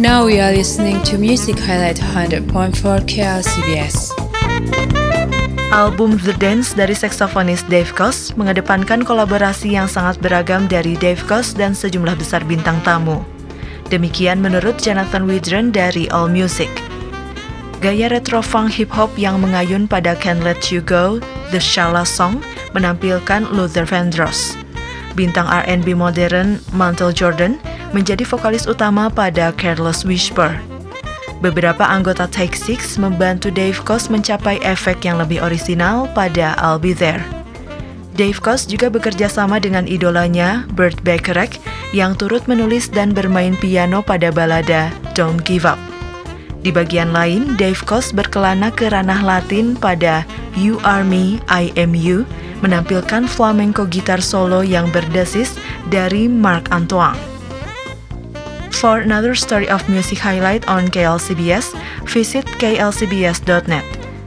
Now we are listening to Music Highlight 100.4 KLCBS. Album The Dance dari saksofonis Dave Koz mengedepankan kolaborasi yang sangat beragam dari Dave Koz dan sejumlah besar bintang tamu. Demikian menurut Jonathan Widren dari All Music. Gaya retro funk hip hop yang mengayun pada Can't Let You Go, The Shala Song, menampilkan Luther Vandross. Bintang R&B modern Mantle Jordan menjadi vokalis utama pada Careless Whisper. Beberapa anggota Take Six membantu Dave Koz mencapai efek yang lebih orisinal pada I'll Be There. Dave Koz juga bekerja sama dengan idolanya, Burt Bacharach, yang turut menulis dan bermain piano pada balada Don't Give Up. Di bagian lain, Dave Koz berkelana ke ranah Latin pada You Are Me, I Am You, menampilkan flamenco gitar solo yang berdesis dari Mark Antoine. For another story of music highlight on KLCBS, visit klcbs.net.